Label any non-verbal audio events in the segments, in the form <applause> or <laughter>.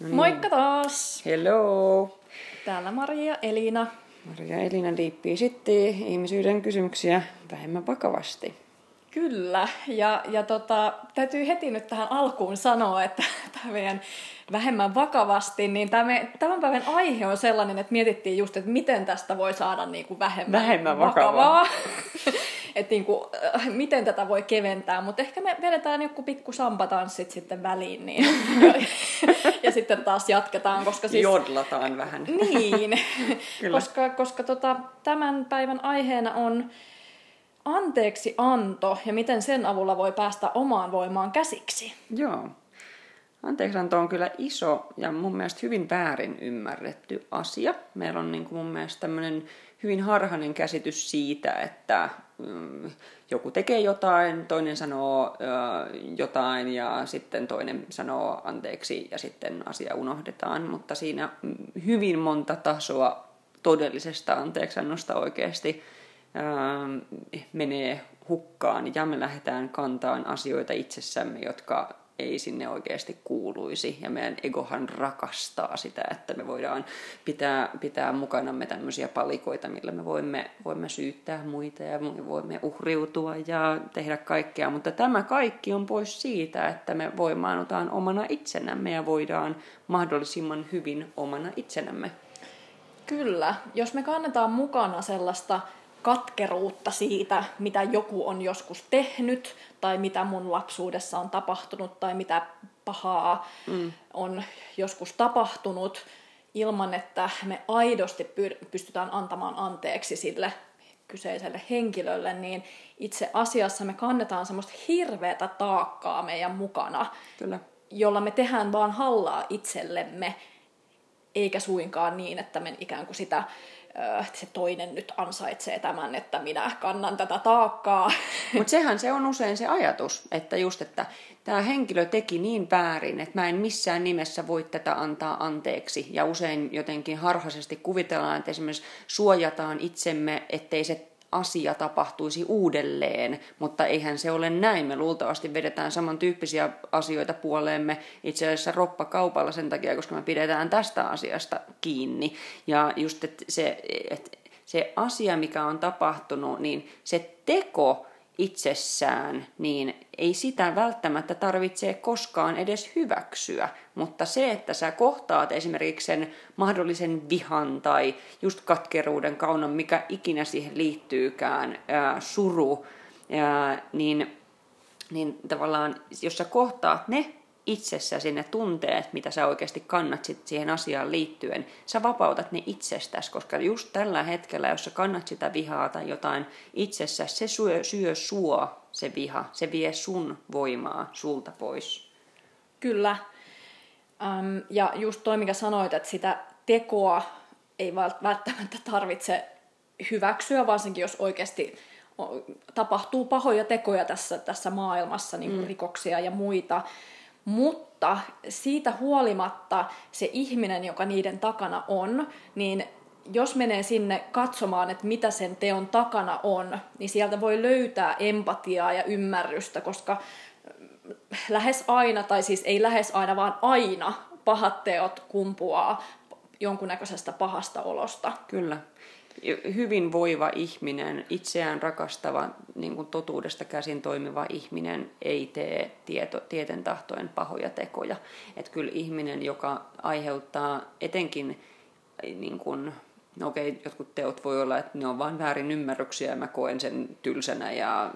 No niin. Moikka taas! Hello! Täällä Maria Elina. Maria Elina liippii sitten ihmisyyden kysymyksiä vähemmän vakavasti. Kyllä, ja, ja tota, täytyy heti nyt tähän alkuun sanoa, että <laughs> tämä meidän vähemmän vakavasti, niin tämä me, tämän päivän aihe on sellainen, että mietittiin just, että miten tästä voi saada niin kuin vähemmän, Vähemmän vakavaa. <laughs> että niin kuin, äh, miten tätä voi keventää, mutta ehkä me vedetään joku pikku sampatanssit sitten väliin, niin, <laughs> ja sitten taas jatketaan, koska siis... Jodlataan vähän. Niin, <laughs> Kyllä. koska, koska tota, tämän päivän aiheena on anteeksi anto ja miten sen avulla voi päästä omaan voimaan käsiksi. Joo. Anteeksianto on kyllä iso ja mun mielestä hyvin väärin ymmärretty asia. Meillä on niin kuin mun mielestä tämmöinen hyvin harhainen käsitys siitä, että joku tekee jotain, toinen sanoo jotain ja sitten toinen sanoo anteeksi ja sitten asia unohdetaan. Mutta siinä hyvin monta tasoa todellisesta anteeksiannosta oikeasti menee hukkaan ja me lähdetään kantaan asioita itsessämme, jotka ei sinne oikeasti kuuluisi. Ja meidän egohan rakastaa sitä, että me voidaan pitää, pitää mukanamme tämmöisiä palikoita, millä me voimme, voimme syyttää muita ja me voimme uhriutua ja tehdä kaikkea. Mutta tämä kaikki on pois siitä, että me voimaannutaan omana itsenämme ja voidaan mahdollisimman hyvin omana itsenämme. Kyllä, jos me kannetaan mukana sellaista katkeruutta siitä, mitä joku on joskus tehnyt, tai mitä mun lapsuudessa on tapahtunut, tai mitä pahaa mm. on joskus tapahtunut, ilman että me aidosti pystytään antamaan anteeksi sille kyseiselle henkilölle, niin itse asiassa me kannetaan semmoista hirveätä taakkaa meidän mukana, Kyllä. jolla me tehdään vaan hallaa itsellemme, eikä suinkaan niin, että me ikään kuin sitä se toinen nyt ansaitsee tämän, että minä kannan tätä taakkaa. <laughs> Mutta sehän se on usein se ajatus, että just, että tämä henkilö teki niin väärin, että mä en missään nimessä voi tätä antaa anteeksi. Ja usein jotenkin harhaisesti kuvitellaan, että esimerkiksi suojataan itsemme, ettei se asia tapahtuisi uudelleen, mutta eihän se ole näin. Me luultavasti vedetään samantyyppisiä asioita puoleemme itse asiassa roppakaupalla sen takia, koska me pidetään tästä asiasta kiinni. Ja just että se, että se asia, mikä on tapahtunut, niin se teko itsessään, niin ei sitä välttämättä tarvitse koskaan edes hyväksyä. Mutta se, että sä kohtaat esimerkiksi sen mahdollisen vihan tai just katkeruuden, kaunon, mikä ikinä siihen liittyykään, ää, suru, ää, niin, niin tavallaan jos sä kohtaat ne itsessäsi ne tunteet, mitä sä oikeasti kannat sit siihen asiaan liittyen, sä vapautat ne itsestäsi, koska just tällä hetkellä, jos sä kannat sitä vihaa tai jotain itsessä, se syö, syö sua, se viha, se vie sun voimaa sulta pois. Kyllä. Ähm, ja just toi, mikä sanoit, että sitä tekoa ei välttämättä tarvitse hyväksyä, varsinkin jos oikeasti tapahtuu pahoja tekoja tässä, tässä maailmassa, niin kuin mm. rikoksia ja muita, mutta siitä huolimatta se ihminen, joka niiden takana on, niin jos menee sinne katsomaan, että mitä sen teon takana on, niin sieltä voi löytää empatiaa ja ymmärrystä, koska lähes aina, tai siis ei lähes aina, vaan aina pahat teot kumpuaa jonkunnäköisestä pahasta olosta. Kyllä hyvin voiva ihminen, itseään rakastava, niin kuin totuudesta käsin toimiva ihminen ei tee tieto, tieten tahtoen pahoja tekoja. Että kyllä ihminen, joka aiheuttaa etenkin niin kuin, no okei, jotkut teot voi olla, että ne on vain väärin ymmärryksiä ja mä koen sen tylsänä ja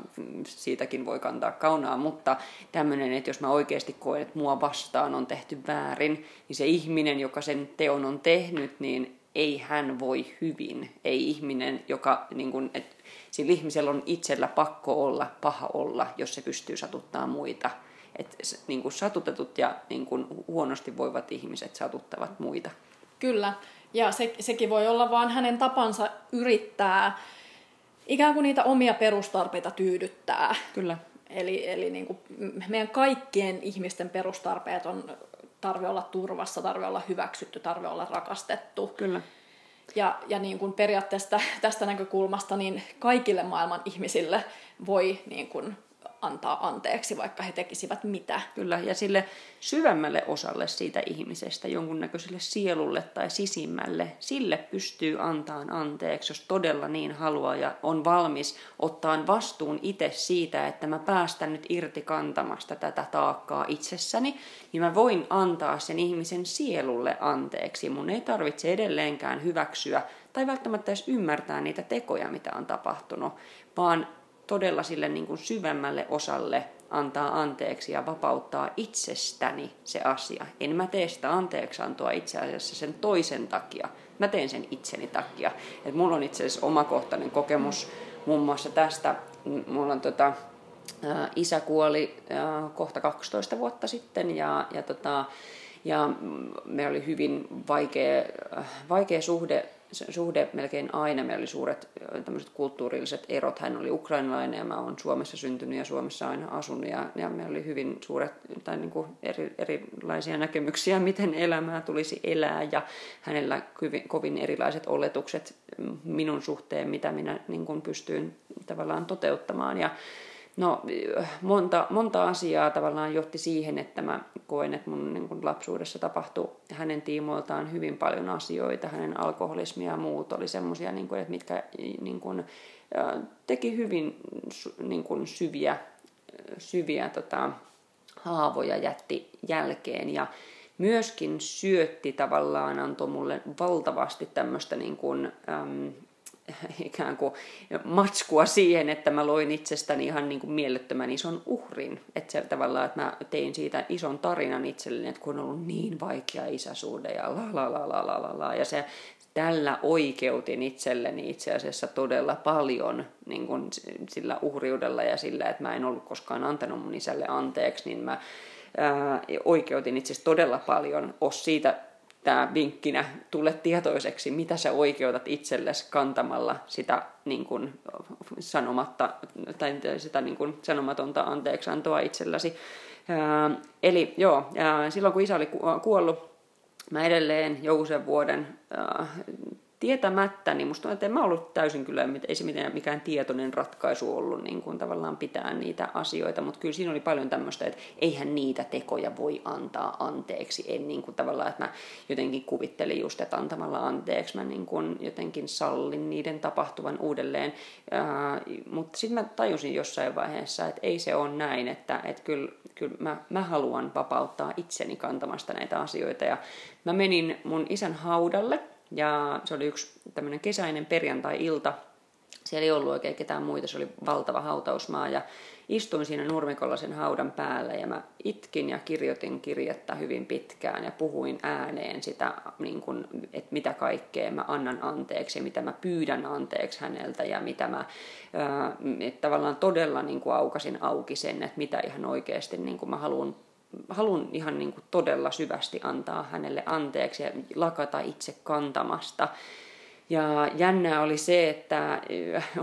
siitäkin voi kantaa kaunaa, mutta tämmöinen, että jos mä oikeasti koen, että mua vastaan on tehty väärin, niin se ihminen, joka sen teon on tehnyt, niin ei hän voi hyvin. Ei ihminen, joka, niin kuin, että sillä ihmisellä on itsellä pakko olla, paha olla, jos se pystyy satuttaa muita. Et, niin kuin satutetut ja niin kuin huonosti voivat ihmiset satuttavat muita. Kyllä, ja se, sekin voi olla vaan hänen tapansa yrittää ikään kuin niitä omia perustarpeita tyydyttää. Kyllä. Eli, eli niin kuin meidän kaikkien ihmisten perustarpeet on tarve olla turvassa, tarve olla hyväksytty, tarve olla rakastettu. Kyllä. Ja, ja niin kuin periaatteessa tästä näkökulmasta niin kaikille maailman ihmisille voi niin kuin antaa anteeksi, vaikka he tekisivät mitä. Kyllä, ja sille syvemmälle osalle siitä ihmisestä, jonkunnäköiselle sielulle tai sisimmälle, sille pystyy antaan anteeksi, jos todella niin haluaa ja on valmis ottaa vastuun itse siitä, että mä päästän nyt irti kantamasta tätä taakkaa itsessäni, niin mä voin antaa sen ihmisen sielulle anteeksi. Mun ei tarvitse edelleenkään hyväksyä tai välttämättä edes ymmärtää niitä tekoja, mitä on tapahtunut, vaan todella sille niin kuin syvemmälle osalle antaa anteeksi ja vapauttaa itsestäni se asia. En mä tee sitä anteeksiantoa itse asiassa sen toisen takia. Mä teen sen itseni takia. Et mulla on itse asiassa omakohtainen kokemus muun muassa tästä. Mulla on tota, ä, isä kuoli ä, kohta 12 vuotta sitten ja, ja, tota, ja me oli hyvin vaikea, vaikea suhde suhde melkein aina. Meillä oli suuret tämmöiset kulttuurilliset erot. Hän oli ukrainalainen ja mä olen Suomessa syntynyt ja Suomessa aina asunut. Ja, ja meillä oli hyvin suuret tai niin kuin eri, erilaisia näkemyksiä, <laughs> miten elämää tulisi elää. Ja hänellä hyvin, kovin erilaiset oletukset minun suhteen, mitä minä niin kuin pystyin tavallaan toteuttamaan. Ja, No, monta, monta asiaa tavallaan johti siihen, että mä koen, että mun niin kuin lapsuudessa tapahtui hänen tiimoiltaan hyvin paljon asioita. Hänen alkoholismi ja muut oli semmoisia, niin että mitkä niin kuin, teki hyvin niin kuin syviä, syviä tota, haavoja jätti jälkeen. Ja myöskin syötti tavallaan, antoi mulle valtavasti tämmöistä niin kuin, äm, <laughs> ikään kuin matskua siihen, että mä loin itsestäni ihan niin kuin mielettömän ison uhrin. Että se tavallaan, että mä tein siitä ison tarinan itselleni, että kun on ollut niin vaikea isäsuhde ja la la la la la la, la. ja se tällä oikeutin itselleni itse asiassa todella paljon niin kuin sillä uhriudella ja sillä, että mä en ollut koskaan antanut mun isälle anteeksi, niin mä ää, oikeutin itse todella paljon. Os siitä tämä vinkkinä, tule tietoiseksi, mitä sä oikeutat itsellesi kantamalla sitä niin kuin, sanomatta, tai sitä niin kuin, sanomatonta anteeksiantoa itselläsi. Ää, eli joo, ää, silloin kun isä oli kuollut, mä edelleen joku sen vuoden ää, tietämättä, niin musta että en mä ollut täysin kyllä, ei se mitään, mikään tietoinen ratkaisu ollut niin kuin tavallaan pitää niitä asioita, mutta kyllä siinä oli paljon tämmöistä, että eihän niitä tekoja voi antaa anteeksi. En niin kuin tavallaan, että mä jotenkin kuvittelin just, että antamalla anteeksi mä niin kuin jotenkin sallin niiden tapahtuvan uudelleen, Ää, mutta sitten mä tajusin jossain vaiheessa, että ei se ole näin, että, että kyllä, kyllä mä, mä haluan vapauttaa itseni kantamasta näitä asioita ja mä menin mun isän haudalle, ja se oli yksi tämmöinen kesäinen perjantai-ilta. Siellä ei ollut oikein ketään muita, se oli valtava hautausmaa ja istuin siinä nurmikolla sen haudan päällä ja mä itkin ja kirjoitin kirjettä hyvin pitkään ja puhuin ääneen sitä, niin kun, että mitä kaikkea mä annan anteeksi ja mitä mä pyydän anteeksi häneltä ja mitä mä että tavallaan todella niin aukasin auki sen, että mitä ihan oikeasti niin mä haluan haluan ihan niin kuin todella syvästi antaa hänelle anteeksi ja lakata itse kantamasta. Ja jännää oli se, että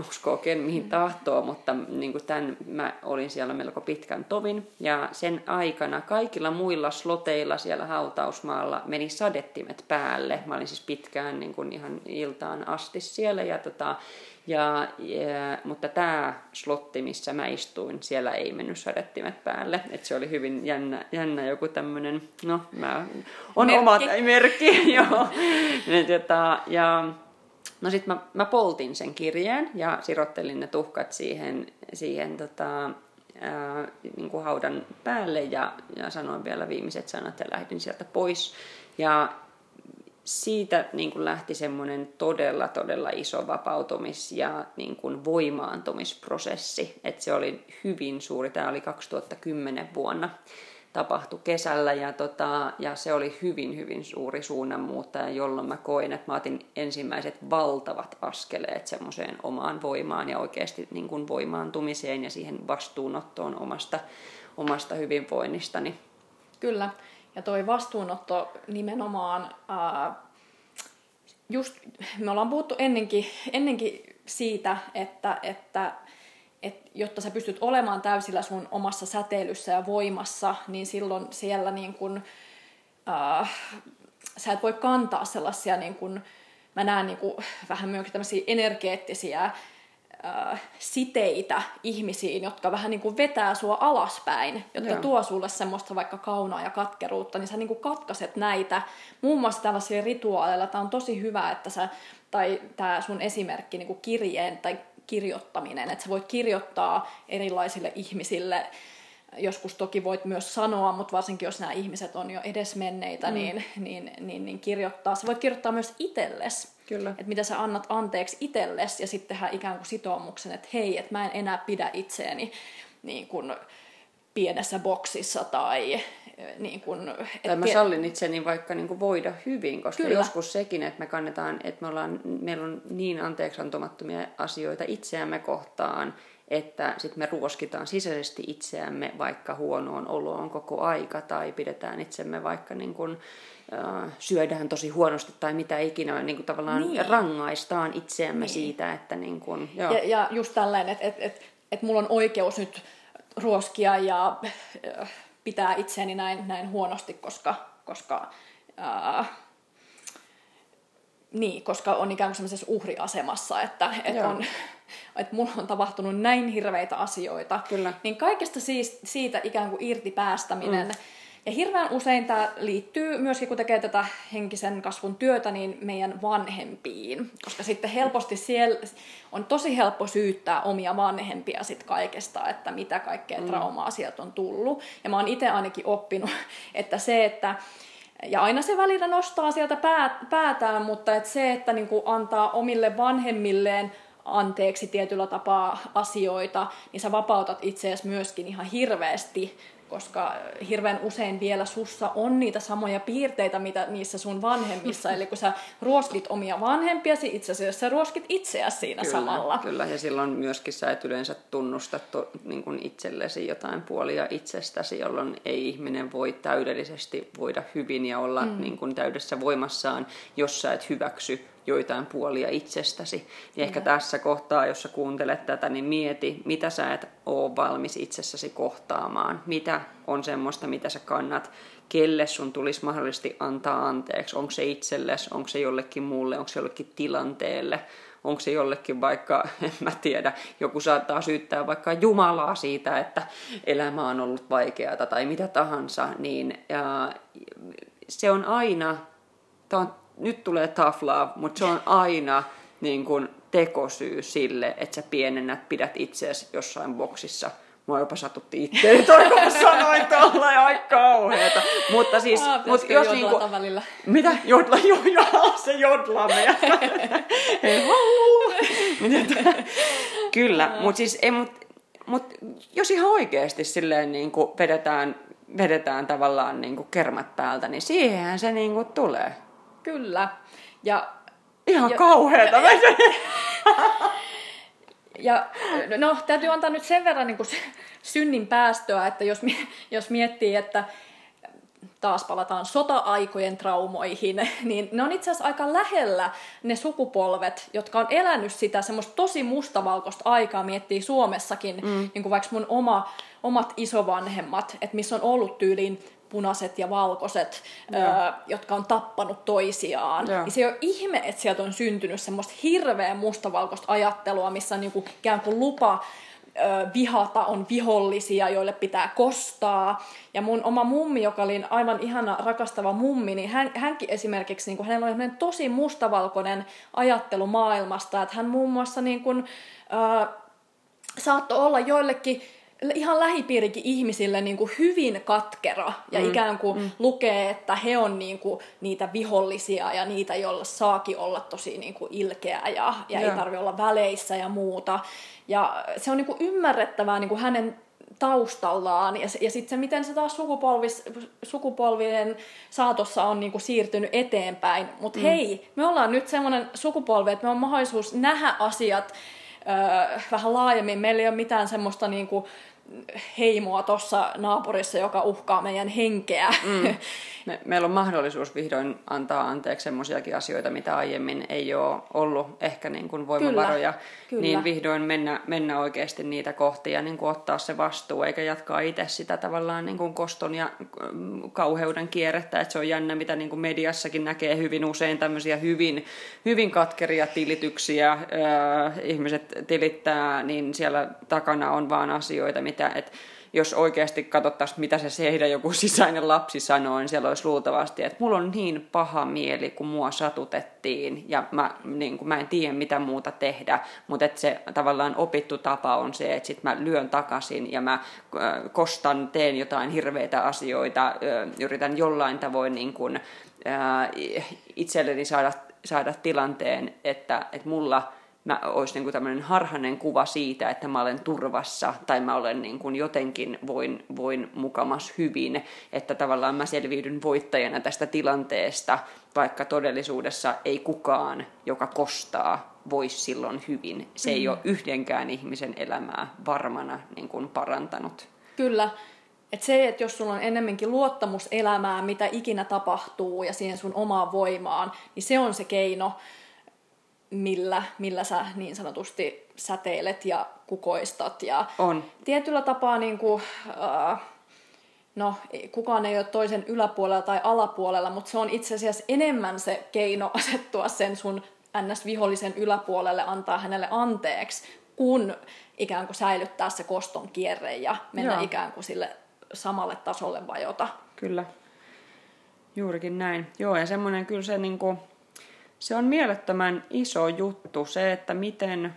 uskoo ken mihin tahtoo, mutta niin kuin tämän mä olin siellä melko pitkän tovin. Ja sen aikana kaikilla muilla sloteilla siellä hautausmaalla meni sadettimet päälle. Mä olin siis pitkään niin kuin ihan iltaan asti siellä ja tota, ja, ja, mutta tämä slotti, missä mä istuin, siellä ei mennyt sadettimet päälle. Et se oli hyvin jännä, jännä joku tämmöinen, no mä, on merkki. oma merkki. <laughs> joo. ja, tota, ja no sit mä, mä poltin sen kirjeen ja sirottelin ne tuhkat siihen, siihen tota, ää, niin kuin haudan päälle ja, ja sanoin vielä viimeiset sanat ja lähdin sieltä pois. Ja siitä niin kuin lähti semmoinen todella, todella iso vapautumis- ja niin kuin voimaantumisprosessi. Et se oli hyvin suuri. Tämä oli 2010 vuonna tapahtui kesällä ja, tota, ja se oli hyvin, hyvin suuri suunnanmuuttaja, jolloin mä koin, että mä otin ensimmäiset valtavat askeleet semmoiseen omaan voimaan ja oikeasti niin kuin voimaantumiseen ja siihen vastuunottoon omasta, omasta hyvinvoinnistani. Kyllä. Ja toi vastuunotto nimenomaan, ää, just me ollaan puhuttu ennenkin, ennenkin siitä, että, että et jotta sä pystyt olemaan täysillä sun omassa säteilyssä ja voimassa, niin silloin siellä niin kun, ää, sä et voi kantaa sellaisia, niin kun, mä näen niin kun, vähän myöskin tämmöisiä energeettisiä äh, siteitä ihmisiin, jotka vähän niin kuin vetää sua alaspäin, jotka Joo. tuo sulle semmoista vaikka kaunaa ja katkeruutta, niin sä niin kuin katkaset näitä muun muassa tällaisilla rituaaleilla. Tämä on tosi hyvä, että sä, tai tämä sun esimerkki niin kuin kirjeen tai kirjoittaminen, että sä voit kirjoittaa erilaisille ihmisille joskus toki voit myös sanoa, mutta varsinkin jos nämä ihmiset on jo edesmenneitä, mm. niin, niin, niin, niin kirjoittaa. Sä voit kirjoittaa myös itsellesi. Kyllä. Että mitä sä annat anteeksi itsellesi ja sitten tehdä ikään kuin sitoumuksen, että hei, että mä en enää pidä itseäni niin kuin pienessä boksissa tai niin kuin, tai mä sallin itseni vaikka niin kuin voida hyvin, koska Kyllä. joskus sekin, että me kannetaan, että me ollaan, meillä on niin anteeksiantomattomia asioita itseämme kohtaan, että sitten me ruoskitaan sisäisesti itseämme vaikka huonoon oloon koko aika tai pidetään itsemme vaikka niin kuin, äh, syödään tosi huonosti tai mitä ikinä, niin kuin tavallaan niin. rangaistaan itseämme niin. siitä, että niin kuin, joo. Ja, ja just tällainen, että et, et, et mulla on oikeus nyt ruoskia ja äh, pitää itseäni näin, näin huonosti, koska, koska äh, niin, koska on ikään kuin sellaisessa uhriasemassa, että, että, on, <laughs> että mulla on tapahtunut näin hirveitä asioita. Kyllä. Niin kaikesta siis, siitä ikään kuin irti päästäminen. Mm. Ja hirveän usein tämä liittyy myöskin, kun tekee tätä henkisen kasvun työtä, niin meidän vanhempiin. Koska sitten helposti siellä on tosi helppo syyttää omia vanhempia sit kaikesta, että mitä kaikkea mm. traumaa sieltä on tullut. Ja mä oon itse ainakin oppinut, <laughs> että se, että ja aina se välillä nostaa sieltä päätään, mutta et se, että niinku antaa omille vanhemmilleen anteeksi tietyllä tapaa asioita, niin sä vapautat itseäsi myöskin ihan hirveästi koska hirveän usein vielä sussa on niitä samoja piirteitä, mitä niissä sun vanhemmissa. Eli kun sä ruoskit omia vanhempiasi, itse asiassa sä ruoskit itseäsi siinä kyllä, samalla. Kyllä, ja silloin myöskin sä et yleensä tunnusta to, niin kuin itsellesi jotain puolia itsestäsi, jolloin ei ihminen voi täydellisesti voida hyvin ja olla mm. niin kuin täydessä voimassaan, jos sä et hyväksy joitain puolia itsestäsi. Niin ehkä tässä kohtaa, jos sä kuuntelet tätä, niin mieti, mitä sä et ole valmis itsessäsi kohtaamaan. Mitä on semmoista, mitä sä kannat, kelle sun tulisi mahdollisesti antaa anteeksi. Onko se itsellesi, onko se jollekin muulle, onko se jollekin tilanteelle, onko se jollekin vaikka, <laughs> en mä tiedä, joku saattaa syyttää vaikka Jumalaa siitä, että elämä on ollut vaikeaa tai mitä tahansa, niin ja, se on aina, tämä on nyt tulee tough love, mutta se on aina niin kuin tekosyy sille, että sä pienennät, pidät itseäsi jossain boksissa. Mua jopa satutti itseäni toi, kun sanoin tuolla ja aika kauheeta. Mutta siis, ah, mut jos niinku... välillä. Mitä? Jodla, jo, jo, se jodla <laughs> Kyllä, mutta siis ei, mut, mut, jos ihan oikeasti silleen niin kuin vedetään, vedetään tavallaan niin kuin kermat päältä, niin siihenhän se niin kuin tulee. Kyllä. Ja, Ihan ja, kauheeta. Ja, <laughs> ja, no, täytyy antaa nyt sen verran niin kuin synnin päästöä, että jos, jos miettii, että taas palataan sota-aikojen traumoihin, <laughs> niin ne on itse asiassa aika lähellä ne sukupolvet, jotka on elänyt sitä semmoista tosi mustavalkoista aikaa, miettii Suomessakin, mm. niin kuin vaikka mun oma, omat isovanhemmat, että missä on ollut tyyliin punaiset ja valkoiset, öö, jotka on tappanut toisiaan. Ja. Niin se ei ole ihme, että sieltä on syntynyt semmoista hirveän mustavalkoista ajattelua, missä on niinku ikään kuin lupa vihata, on vihollisia, joille pitää kostaa. Ja mun oma mummi, joka oli aivan ihana rakastava mummi, niin hän, hänkin esimerkiksi, niin kuin, hänellä oli tosi mustavalkoinen ajattelu maailmasta, että hän muun muassa niin kuin, äh, saattoi olla joillekin ihan lähipiirikin ihmisille niin kuin hyvin katkera ja mm. ikään kuin mm. lukee, että he on niin kuin niitä vihollisia ja niitä, joilla saakin olla tosi niin kuin ilkeä ja, ja ei tarvi olla väleissä ja muuta. Ja se on niin kuin ymmärrettävää niin kuin hänen taustallaan ja, ja sitten se, miten se taas sukupolvis, sukupolvien saatossa on niin kuin siirtynyt eteenpäin. Mutta mm. hei, me ollaan nyt semmoinen sukupolvi, että me on mahdollisuus nähdä asiat vähän laajemmin. Meillä ei ole mitään semmoista niin kuin, heimoa tuossa naapurissa, joka uhkaa meidän henkeä. Mm. <laughs> Me, meillä on mahdollisuus vihdoin antaa anteeksi sellaisiakin asioita, mitä aiemmin ei ole ollut ehkä niin kuin voimavaroja. Kyllä, kyllä. Niin vihdoin mennä, mennä oikeasti niitä kohti ja niin kuin ottaa se vastuu, eikä jatkaa itse sitä tavallaan niin kuin koston ja mm, kauheuden kierrettä. Että se on jännä, mitä niin kuin mediassakin näkee hyvin usein tämmöisiä hyvin, hyvin katkeria tilityksiä. Äh, ihmiset tilittää, niin siellä takana on vaan asioita, mitä... Et, jos oikeasti katsottaisiin, mitä se heidän joku sisäinen lapsi sanoo, niin siellä olisi luultavasti, että mulla on niin paha mieli, kun mua satutettiin ja mä, niin kuin, mä en tiedä, mitä muuta tehdä, mutta että se tavallaan opittu tapa on se, että sit mä lyön takaisin ja mä kostan, teen jotain hirveitä asioita, yritän jollain tavoin niin kuin, itselleni saada, saada tilanteen, että, että mulla mä olisi niin kuin tämmöinen harhainen kuva siitä, että mä olen turvassa tai mä olen niin kuin jotenkin voin, voin mukamas hyvin, että tavallaan mä selviydyn voittajana tästä tilanteesta, vaikka todellisuudessa ei kukaan, joka kostaa, voisi silloin hyvin. Se ei mm. ole yhdenkään ihmisen elämää varmana niin kuin parantanut. Kyllä. Et se, että jos sulla on enemmänkin luottamus elämään, mitä ikinä tapahtuu ja siihen sun omaan voimaan, niin se on se keino millä, millä sä niin sanotusti säteilet ja kukoistat. Ja on. Tietyllä tapaa niin kuin, äh, no, kukaan ei ole toisen yläpuolella tai alapuolella, mutta se on itse asiassa enemmän se keino <laughs> asettua sen sun ns-vihollisen yläpuolelle, antaa hänelle anteeksi, kun ikään kuin säilyttää se koston kierre ja mennä Joo. ikään kuin sille samalle tasolle vajota. Kyllä. Juurikin näin. Joo, ja semmoinen kyllä se niin kuin, se on mielettömän iso juttu se, että miten,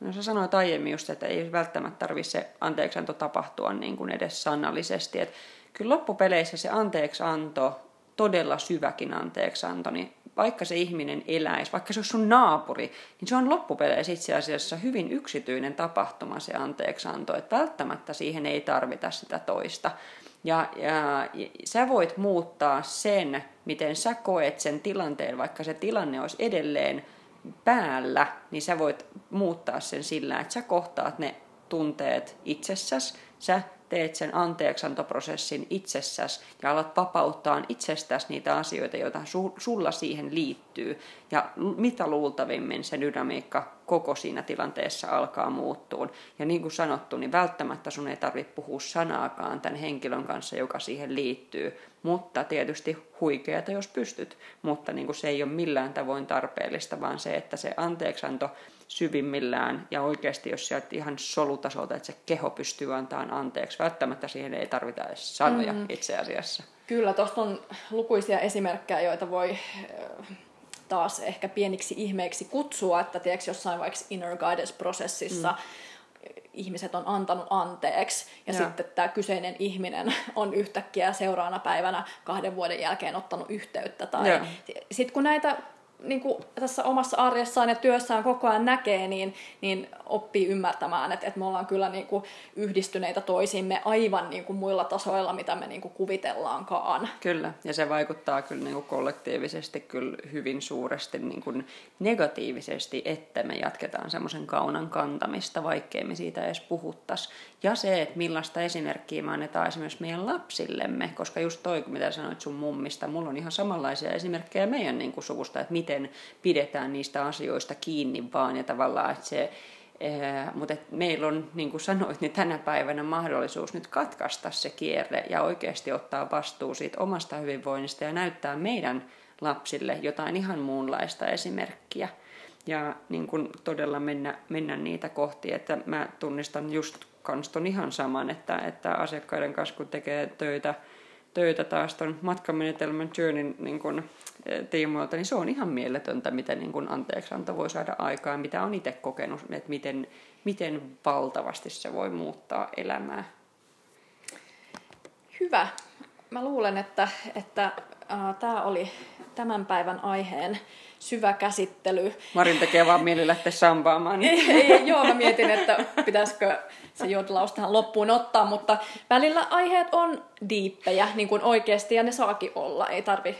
no sä sanoit aiemmin just, että ei välttämättä tarvitse se anteeksianto tapahtua niin kuin edes sanallisesti. että kyllä loppupeleissä se anteeksianto, todella syväkin anteeksianto, niin vaikka se ihminen eläisi, vaikka se olisi sun naapuri, niin se on loppupeleissä itse asiassa hyvin yksityinen tapahtuma se anteeksianto, että välttämättä siihen ei tarvita sitä toista. Ja, ja, sä voit muuttaa sen, miten sä koet sen tilanteen, vaikka se tilanne olisi edelleen päällä, niin sä voit muuttaa sen sillä, että sä kohtaat ne tunteet itsessäsi, sä teet sen anteeksantoprosessin itsessäsi ja alat vapauttaa itsestäsi niitä asioita, joita sulla siihen liittyy. Ja mitä luultavimmin se dynamiikka koko siinä tilanteessa alkaa muuttua. Ja niin kuin sanottu, niin välttämättä sun ei tarvitse puhua sanaakaan tämän henkilön kanssa, joka siihen liittyy. Mutta tietysti huikeata, jos pystyt. Mutta niin kuin se ei ole millään tavoin tarpeellista, vaan se, että se anteeksanto syvimmillään ja oikeasti jos sieltä ihan solutasolta, että se keho pystyy antamaan anteeksi. Välttämättä siihen ei tarvita edes sanoja mm. itse asiassa. Kyllä, tuosta on lukuisia esimerkkejä, joita voi taas ehkä pieniksi ihmeiksi kutsua, että tiedätkö, jossain vaikka inner guidance-prosessissa mm. Ihmiset on antanut anteeksi ja ja sitten tämä kyseinen ihminen <laughs> on yhtäkkiä seuraavana päivänä kahden vuoden jälkeen ottanut yhteyttä. Tai sitten kun näitä niin kuin tässä omassa arjessaan ja työssään koko ajan näkee, niin, niin oppii ymmärtämään, että, että me ollaan kyllä niin kuin yhdistyneitä toisiimme aivan niin kuin muilla tasoilla, mitä me niin kuin kuvitellaankaan. Kyllä, ja se vaikuttaa kyllä niin kuin kollektiivisesti kyllä hyvin suuresti niin kuin negatiivisesti, että me jatketaan semmoisen kaunan kantamista, vaikkei me siitä edes puhuttaisi. Ja se, että millaista esimerkkiä me annetaan esimerkiksi meidän lapsillemme, koska just toi, mitä sanoit sun mummista, mulla on ihan samanlaisia esimerkkejä meidän niin kuin suvusta, että miten pidetään niistä asioista kiinni vaan ja tavallaan, että se Eh, mutta meillä on, niin kuin sanoit, niin tänä päivänä mahdollisuus nyt katkaista se kierre ja oikeasti ottaa vastuu siitä omasta hyvinvoinnista ja näyttää meidän lapsille jotain ihan muunlaista esimerkkiä. Ja niin kuin todella mennä, mennä niitä kohti, että mä tunnistan just kanston ihan saman, että, että asiakkaiden kanssa kun tekee töitä, töitä taas tuon matkamenetelmän journeyn niin kun, eh, tiimoilta, niin se on ihan mieletöntä, miten niin kun anteeksianto voi saada aikaan, mitä on itse kokenut, että miten, miten valtavasti se voi muuttaa elämää. Hyvä. Mä luulen, että, että äh, tämä oli tämän päivän aiheen syvä käsittely. Marin tekee vaan mieli lähteä sampaamaan. Niin. ei, ei, joo, mä mietin, että pitäisikö se jodlaus tähän loppuun ottaa, mutta välillä aiheet on diippejä, niin kuin oikeasti, ja ne saakin olla. Ei tarvi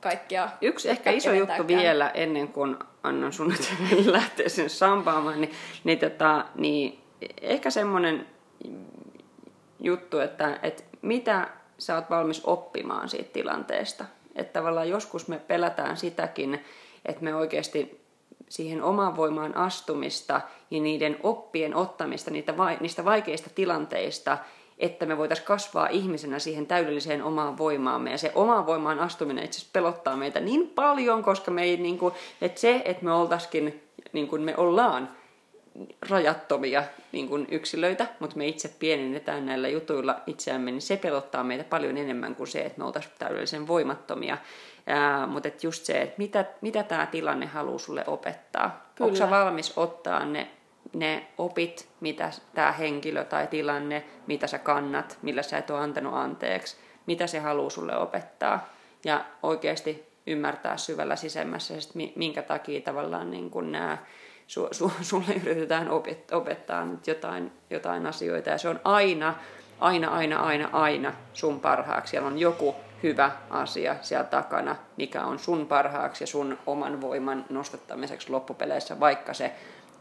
kaikkia Yksi ehkä iso juttu vielä ennen kuin annan sun <laughs> lähteä sen sampaamaan, niin, niin, tota, niin ehkä semmoinen juttu, että, että mitä sä oot valmis oppimaan siitä tilanteesta. Että tavallaan joskus me pelätään sitäkin, että me oikeasti siihen omaan voimaan astumista ja niiden oppien ottamista niitä niistä vaikeista tilanteista, että me voitaisiin kasvaa ihmisenä siihen täydelliseen omaan voimaamme. Ja se omaan voimaan astuminen itse asiassa pelottaa meitä niin paljon, koska me ei, niin kuin, että se, että me oltaisikin niin kuin me ollaan rajattomia niin kuin yksilöitä, mutta me itse pienennetään näillä jutuilla itseämme, niin se pelottaa meitä paljon enemmän kuin se, että me oltaisiin täydellisen voimattomia. Ää, mutta et just se, että mitä, mitä tämä tilanne haluaa sulle opettaa. Onko sä valmis ottaa ne, ne opit, mitä tämä henkilö tai tilanne, mitä sä kannat, millä sä et ole antanut anteeksi, mitä se haluaa sulle opettaa. Ja oikeasti ymmärtää syvällä sisemmässä, minkä takia tavallaan niin nämä su, su, sulle yritetään opettaa nyt jotain, jotain asioita ja se on aina, aina, aina, aina, aina sun parhaaksi. Siellä on joku hyvä asia siellä takana, mikä on sun parhaaksi ja sun oman voiman nostattamiseksi loppupeleissä, vaikka se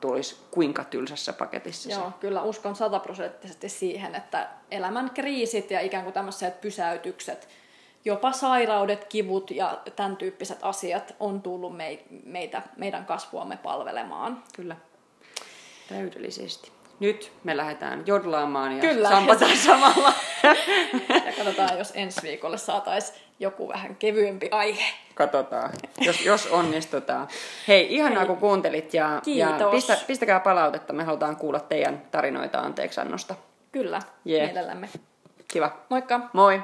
tulisi kuinka tylsässä paketissa. Joo, kyllä uskon sataprosenttisesti siihen, että elämän kriisit ja ikään kuin tämmöiset pysäytykset – jopa sairaudet, kivut ja tämän tyyppiset asiat on tullut meitä, meidän kasvuamme palvelemaan. Kyllä, täydellisesti. Nyt me lähdetään jodlaamaan ja Kyllä. sampataan <laughs> samalla. ja katsotaan, jos ensi viikolle saataisiin joku vähän kevyempi aihe. Katsotaan, jos, jos onnistutaan. Hei, ihanaa Hei. kun kuuntelit ja, ja pistä, pistäkää palautetta. Me halutaan kuulla teidän tarinoita anteeksannosta. Kyllä, yeah. mielellämme. Kiva. Moikka. Moi.